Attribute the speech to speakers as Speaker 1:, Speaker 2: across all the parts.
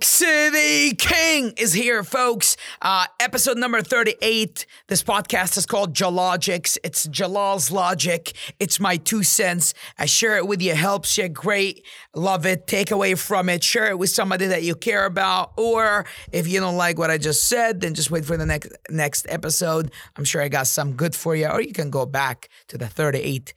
Speaker 1: The King is here, folks. Uh, episode number 38. This podcast is called Jalogics. It's Jalal's logic. It's my two cents. I share it with you. Helps you. Great. Love it. Take away from it. Share it with somebody that you care about. Or if you don't like what I just said, then just wait for the next next episode. I'm sure I got some good for you. Or you can go back to the 38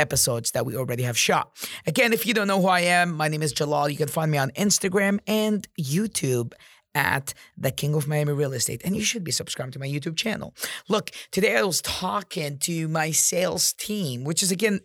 Speaker 1: episodes that we already have shot. Again, if you don't know who I am, my name is Jalal. You can find me on Instagram and YouTube at the King of Miami Real Estate. And you should be subscribed to my YouTube channel. Look, today I was talking to my sales team, which is again,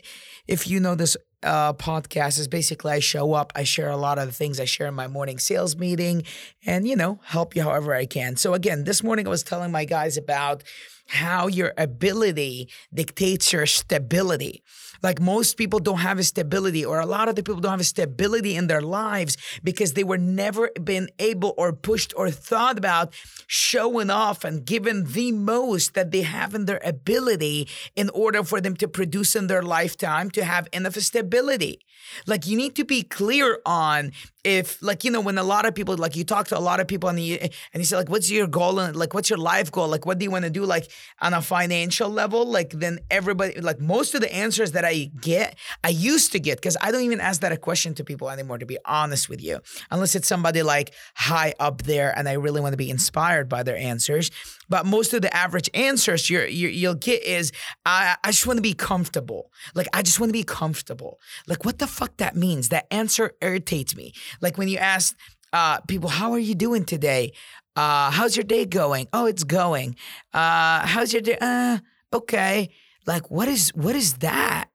Speaker 1: if you know this uh, podcast is basically I show up, I share a lot of the things I share in my morning sales meeting, and you know, help you however I can. So again, this morning I was telling my guys about how your ability dictates your stability. Like most people don't have a stability, or a lot of the people don't have a stability in their lives because they were never been able or pushed or thought about showing off and giving the most that they have in their ability in order for them to produce in their lifetime to have enough stability. Like you need to be clear on if like you know when a lot of people like you talk to a lot of people and you and you say like what's your goal and like what's your life goal? Like what do you want to do like on a financial level? Like then everybody like most of the answers that I get I used to get because I don't even ask that a question to people anymore to be honest with you unless it's somebody like high up there and I really want to be inspired by their answers. But most of the average answers you you'll get is I, I just want to be comfortable. Like I just want to be comfortable. Like what the fuck that means that answer irritates me like when you ask uh, people, how are you doing today? Uh, how's your day going? Oh, it's going. Uh, how's your day? Uh, okay. Like, what is what is that?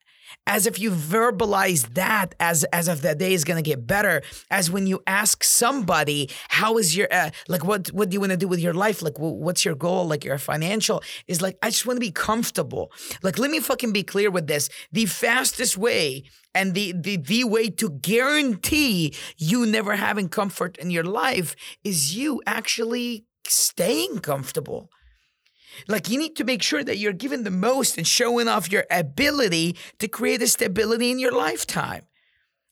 Speaker 1: As if you verbalize that as as if that day is gonna get better. As when you ask somebody, how is your uh, like what what do you want to do with your life? Like, what's your goal? Like your financial is like I just want to be comfortable. Like, let me fucking be clear with this. The fastest way and the, the the way to guarantee you never having comfort in your life is you actually staying comfortable. Like you need to make sure that you're giving the most and showing off your ability to create a stability in your lifetime.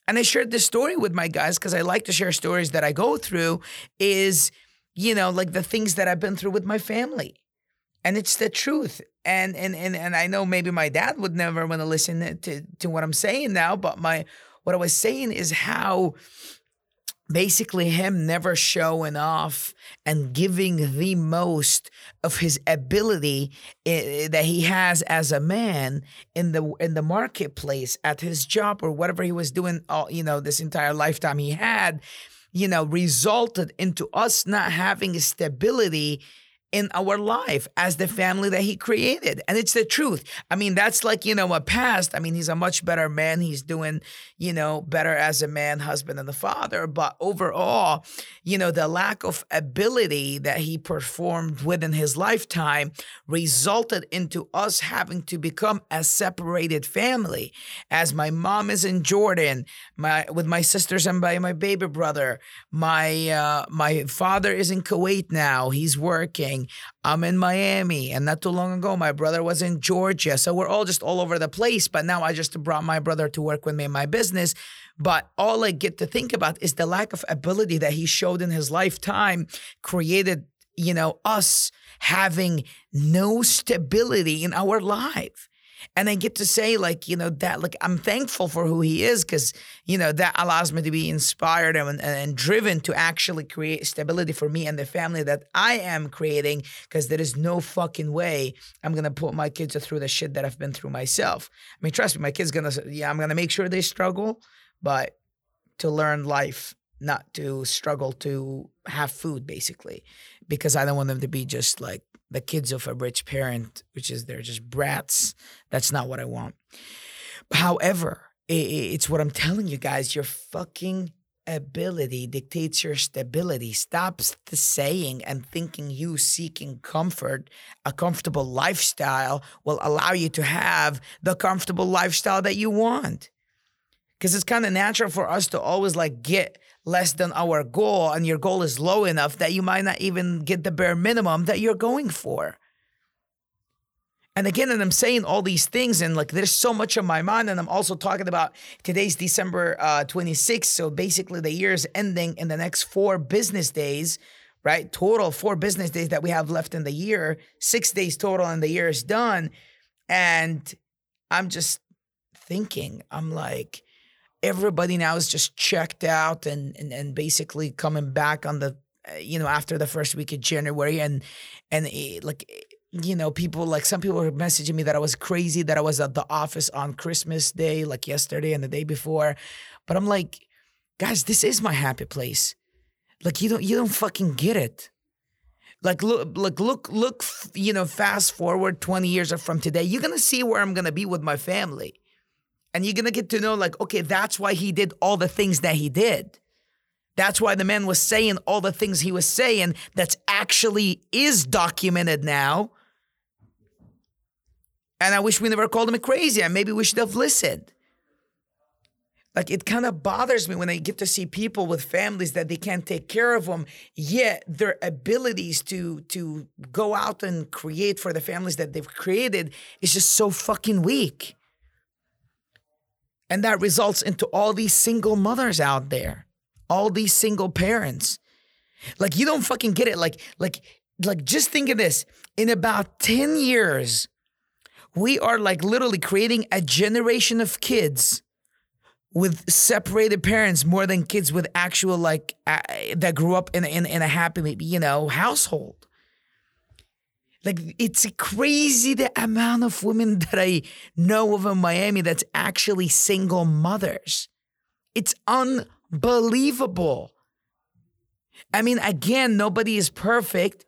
Speaker 1: And I shared this story with my guys because I like to share stories that I go through is, you know, like the things that I've been through with my family. And it's the truth and and and and I know maybe my dad would never want to listen to to what I'm saying now, but my what I was saying is how basically him never showing off and giving the most of his ability eh, that he has as a man in the in the marketplace at his job or whatever he was doing all you know this entire lifetime he had you know resulted into us not having stability in our life as the family that he created. And it's the truth. I mean, that's like, you know, a past. I mean, he's a much better man. He's doing, you know, better as a man, husband, and a father. But overall, you know, the lack of ability that he performed within his lifetime resulted into us having to become a separated family. As my mom is in Jordan, my with my sisters and by my baby brother. My uh, my father is in Kuwait now. He's working. I'm in Miami, and not too long ago, my brother was in Georgia. So we're all just all over the place. But now I just brought my brother to work with me in my business. But all I get to think about is the lack of ability that he showed in his lifetime created, you know, us having no stability in our life and I get to say like you know that like I'm thankful for who he is because you know that allows me to be inspired and, and driven to actually create stability for me and the family that I am creating because there is no fucking way I'm gonna put my kids through the shit that I've been through myself. I mean, trust me, my kids gonna yeah I'm gonna make sure they struggle, but to learn life, not to struggle to have food basically, because I don't want them to be just like the kids of a rich parent, which is they're just brats. That's not what I want. However, it's what I'm telling you guys. Your fucking ability dictates your stability. Stop the saying and thinking you seeking comfort, a comfortable lifestyle will allow you to have the comfortable lifestyle that you want. Because it's kind of natural for us to always like get less than our goal and your goal is low enough that you might not even get the bare minimum that you're going for. And again, and I'm saying all these things, and like there's so much on my mind. And I'm also talking about today's December uh, 26th. So basically, the year is ending in the next four business days, right? Total four business days that we have left in the year, six days total, and the year is done. And I'm just thinking, I'm like, everybody now is just checked out and, and, and basically coming back on the, uh, you know, after the first week of January. And, and it, like, you know, people like some people were messaging me that I was crazy that I was at the office on Christmas Day, like yesterday and the day before. But I'm like, guys, this is my happy place. Like you don't you don't fucking get it. Like look look look look you know fast forward 20 years from today, you're gonna see where I'm gonna be with my family. And you're gonna get to know, like, okay, that's why he did all the things that he did. That's why the man was saying all the things he was saying that's actually is documented now and I wish we never called him crazy. And maybe we should have listened. Like it kind of bothers me when I get to see people with families that they can't take care of them, yet their abilities to to go out and create for the families that they've created is just so fucking weak. And that results into all these single mothers out there, all these single parents. Like you don't fucking get it. Like like like just think of this. In about 10 years, we are like literally creating a generation of kids with separated parents more than kids with actual like uh, that grew up in, in in a happy you know household like it's crazy the amount of women that i know of in miami that's actually single mothers. It's unbelievable. I mean again nobody is perfect.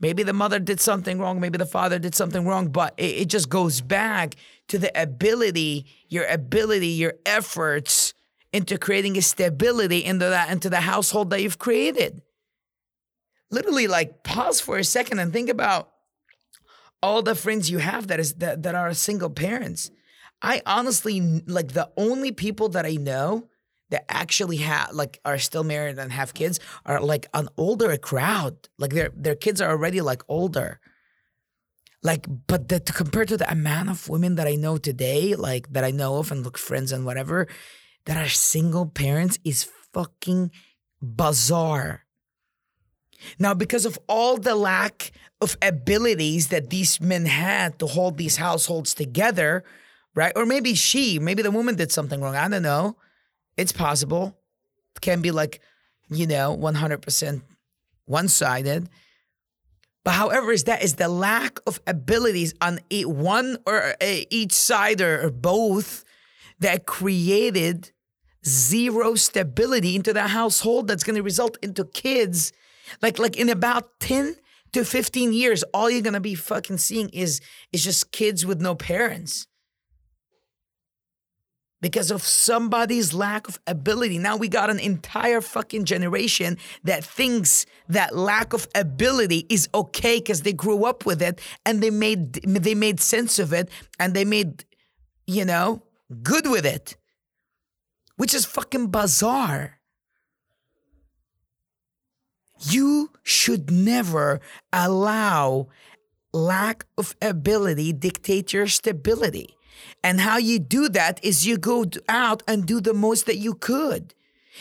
Speaker 1: Maybe the mother did something wrong, maybe the father did something wrong, but it, it just goes back to the ability, your ability, your efforts into creating a stability into that into the household that you've created. Literally, like pause for a second and think about all the friends you have that is that, that are single parents. I honestly like the only people that I know that actually have like are still married and have kids are like an older crowd. Like their their kids are already like older. Like, but that compared to the amount of women that I know today, like that I know of and look friends and whatever, that are single parents is fucking bizarre. Now, because of all the lack of abilities that these men had to hold these households together, right? Or maybe she, maybe the woman did something wrong. I don't know. It's possible. It can be like, you know, 100% one sided. But however, is that is the lack of abilities on one or uh, each side or, or both that created zero stability into the household that's going to result into kids like like in about 10 to 15 years all you're to be fucking seeing is is just kids with no parents because of somebody's lack of ability. Now we got an entire fucking generation that thinks that lack of ability is okay because they grew up with it and they made they made sense of it and they made you know good with it, which is fucking bizarre. You should never allow lack of ability dictate your stability. And how you do that is you go out and do the most that you could.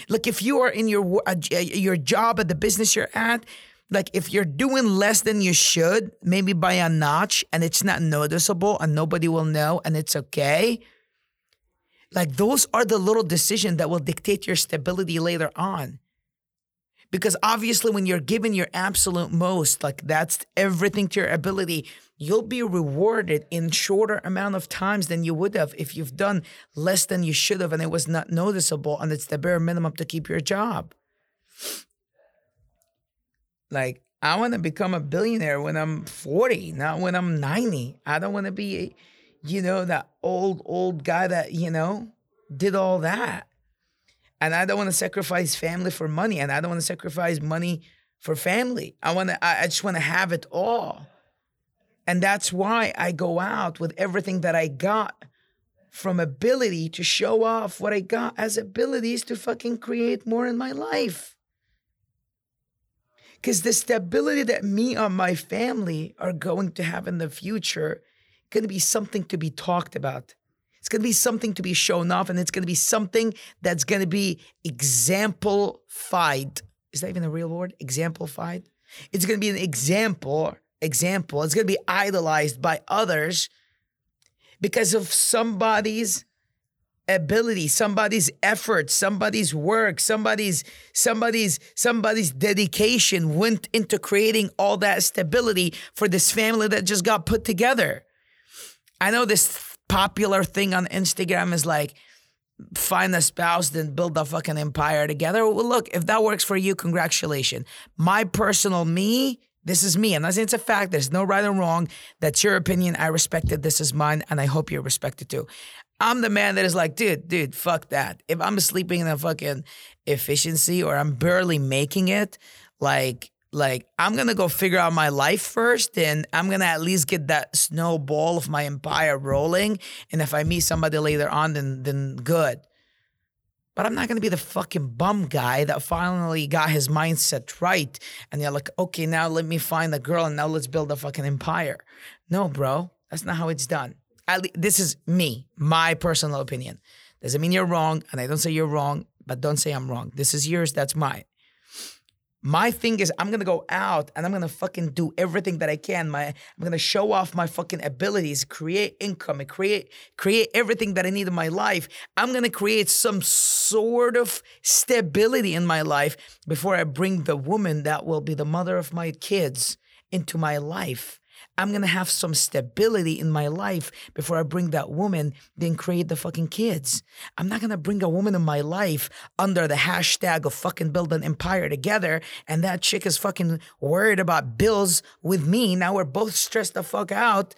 Speaker 1: Like if you are in your uh, uh, your job at the business you're at, like if you're doing less than you should, maybe by a notch, and it's not noticeable and nobody will know and it's okay. Like those are the little decisions that will dictate your stability later on. Because obviously, when you're given your absolute most, like that's everything to your ability, you'll be rewarded in shorter amount of times than you would have if you've done less than you should have and it was not noticeable and it's the bare minimum to keep your job. Like, I want to become a billionaire when I'm 40, not when I'm 90. I don't want to be, you know, that old, old guy that, you know, did all that. And I don't want to sacrifice family for money. And I don't want to sacrifice money for family. I want to, I just want to have it all. And that's why I go out with everything that I got from ability to show off what I got as abilities to fucking create more in my life. Because the stability that me and my family are going to have in the future going to be something to be talked about. It's going to be something to be shown off, and it's going to be something that's going to be exemplified. Is that even a real word? Exemplified? It's going to be an example. Example. It's going to be idolized by others because of somebody's ability somebody's effort somebody's work somebody's somebody's somebody's dedication went into creating all that stability for this family that just got put together i know this popular thing on instagram is like find a spouse then build a fucking empire together well look if that works for you congratulations my personal me this is me. And I'm not saying it's a fact. There's no right or wrong. That's your opinion. I respect it. This is mine, and I hope you respect it too. I'm the man that is like, dude, dude, fuck that. If I'm sleeping in a fucking efficiency or I'm barely making it, like, like I'm gonna go figure out my life first, and I'm gonna at least get that snowball of my empire rolling. And if I meet somebody later on, then then good. But I'm not gonna be the fucking bum guy that finally got his mindset right, and you're like, okay, now let me find a girl, and now let's build a fucking empire. No, bro, that's not how it's done At least, this is me, my personal opinion. Doesn't mean you're wrong, and I don't say you're wrong, but don't say I'm wrong. This is yours, that's mine. My thing is, I'm gonna go out and I'm gonna fucking do everything that I can. My, I'm gonna show off my fucking abilities, create income, create create everything that I need in my life. I'm gonna create some sort of stability in my life before I bring the woman that will be the mother of my kids into my life. I'm gonna have some stability in my life before I bring that woman, then create the fucking kids. I'm not gonna bring a woman in my life under the hashtag of fucking build an empire together, and that chick is fucking worried about bills with me. Now we're both stressed the fuck out.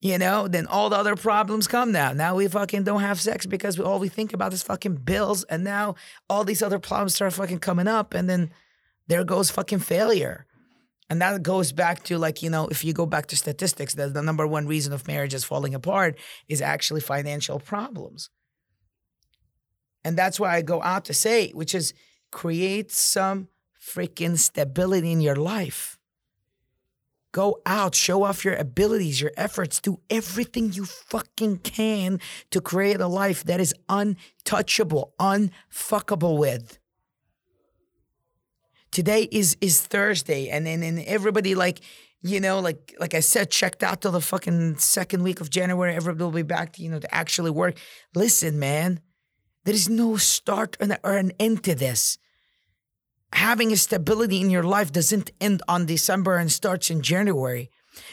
Speaker 1: You know, then all the other problems come now. Now we fucking don't have sex because all we think about is fucking bills, and now all these other problems start fucking coming up, and then there goes fucking failure. And that goes back to like, you know, if you go back to statistics, the, the number one reason of marriages falling apart is actually financial problems. And that's why I go out to say, which is create some freaking stability in your life. Go out, show off your abilities, your efforts, do everything you fucking can to create a life that is untouchable, unfuckable with today is is Thursday, and then and everybody like you know like like I said, checked out till the fucking second week of January. Everybody will be back to you know to actually work. Listen, man, there is no start or an end to this. Having a stability in your life doesn't end on December and starts in January.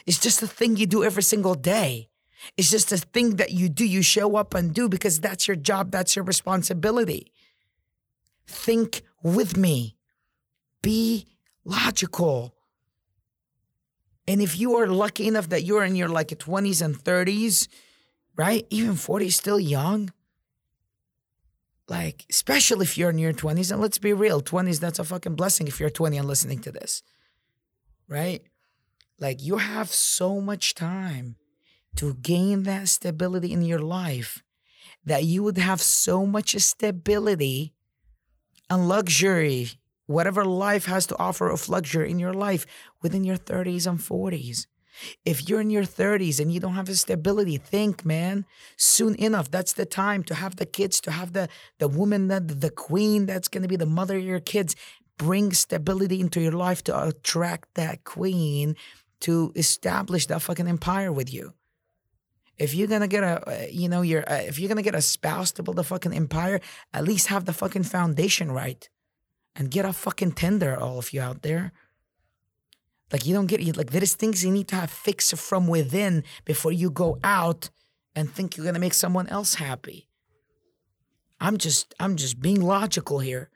Speaker 1: It's just a thing you do every single day. It's just a thing that you do, you show up and do because that's your job, that's your responsibility. Think with me. Be logical. And if you are lucky enough that you're in your like 20s and 30s, right? Even 40 still young. Like, especially if you're in your 20s, and let's be real, 20s, that's a fucking blessing if you're 20 and listening to this. Right? Like, you have so much time to gain that stability in your life that you would have so much stability and luxury whatever life has to offer of luxury in your life within your 30s and 40s. If you're in your 30s and you don't have a stability, think, man, soon enough, that's the time to have the kids, to have the, the woman, that the queen that's going to be the mother of your kids. Bring stability into your life to attract that queen to establish that fucking empire with you. If you're gonna get a, you know, you're, uh, if you're gonna get a spouse to build a fucking empire, at least have the fucking foundation right and get a fucking Tinder, all of you out there. Like you don't get like there's things you need to have fixed from within before you go out and think you're gonna make someone else happy. I'm just I'm just being logical here.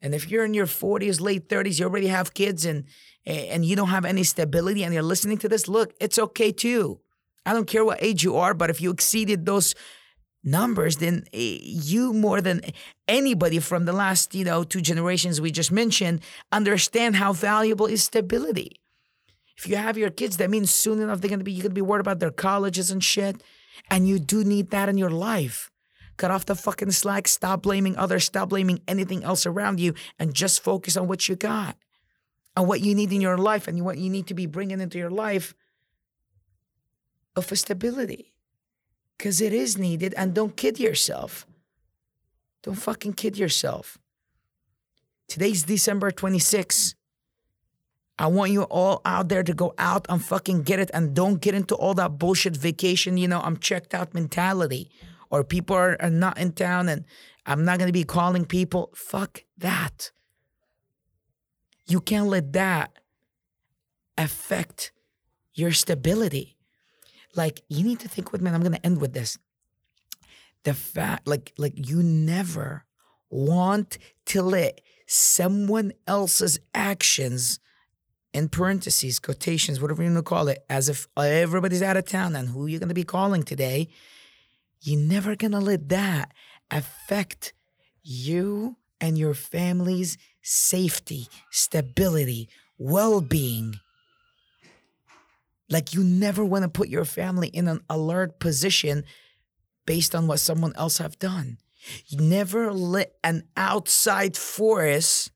Speaker 1: And if you're in your 40s, late 30s, you already have kids and and you don't have any stability and you're listening to this, look, it's okay too. I don't care what age you are, but if you exceeded those numbers, then eh, you more than anybody from the last, you know, two generations we just mentioned understand how valuable is stability. If you have your kids, that means soon enough they're gonna be you're gonna be worried about their colleges and shit. And you do need that in your life. Cut off the fucking slack, stop blaming others, stop blaming anything else around you, and just focus on what you got and what you need in your life and what you need to be bringing into your life of stability because it is needed. And don't kid yourself. Don't fucking kid yourself. Today's December 26th. I want you all out there to go out and fucking get it and don't get into all that bullshit vacation, you know, I'm checked out mentality or people are, are not in town and I'm not going to be calling people. Fuck that. You can't let that affect your stability. Like you need to think with me, and I'm gonna end with this. The fact like like you never want to let someone else's actions in parentheses, quotations, whatever you want to call it, as if everybody's out of town and who you're gonna be calling today, you're never gonna let that affect you and your family's safety, stability, well being. Like you never want to put your family in an alert position based on what someone else have done. You never let an outside force.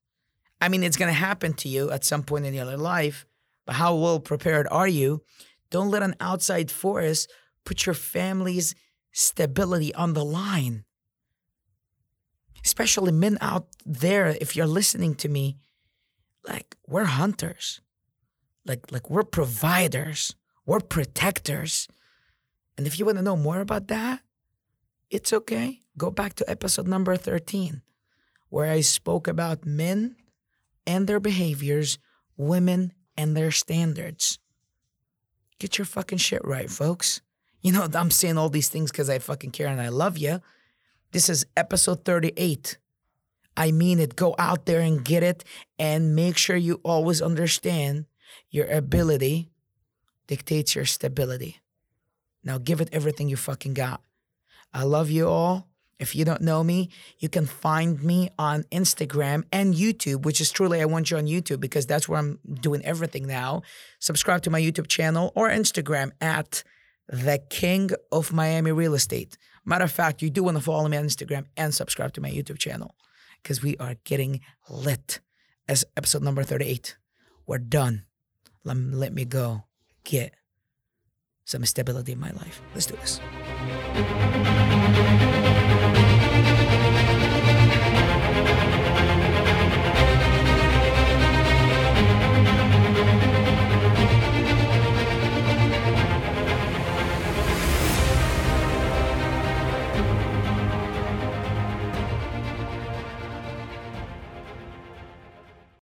Speaker 1: I mean, it's going to happen to you at some point in your life, but how well prepared are you? Don't let an outside force put your family's stability on the line especially men out there, if you're listening to me, like we're hunters. Like like we're providers. We're protectors. And if you want to know more about that, it's okay. Go back to episode number 13, where I spoke about men and their behaviors, women and their standards. Get your fucking shit right, folks. You know, I'm saying all these things because I fucking care and I love you. This is episode 38. I mean it. Go out there and get it and make sure you always understand your ability dictates your stability. Now give it everything you fucking got. I love you all. If you don't know me, you can find me on Instagram and YouTube, which is truly I want you on YouTube because that's where I'm doing everything now. Subscribe to my YouTube channel or Instagram at the King of Miami Real Estate. Matter of fact, you do want to follow me on Instagram and subscribe to my YouTube channel because we are getting lit as episode number 38. We're done. Let, let me go get some stability in my life. Let's do this.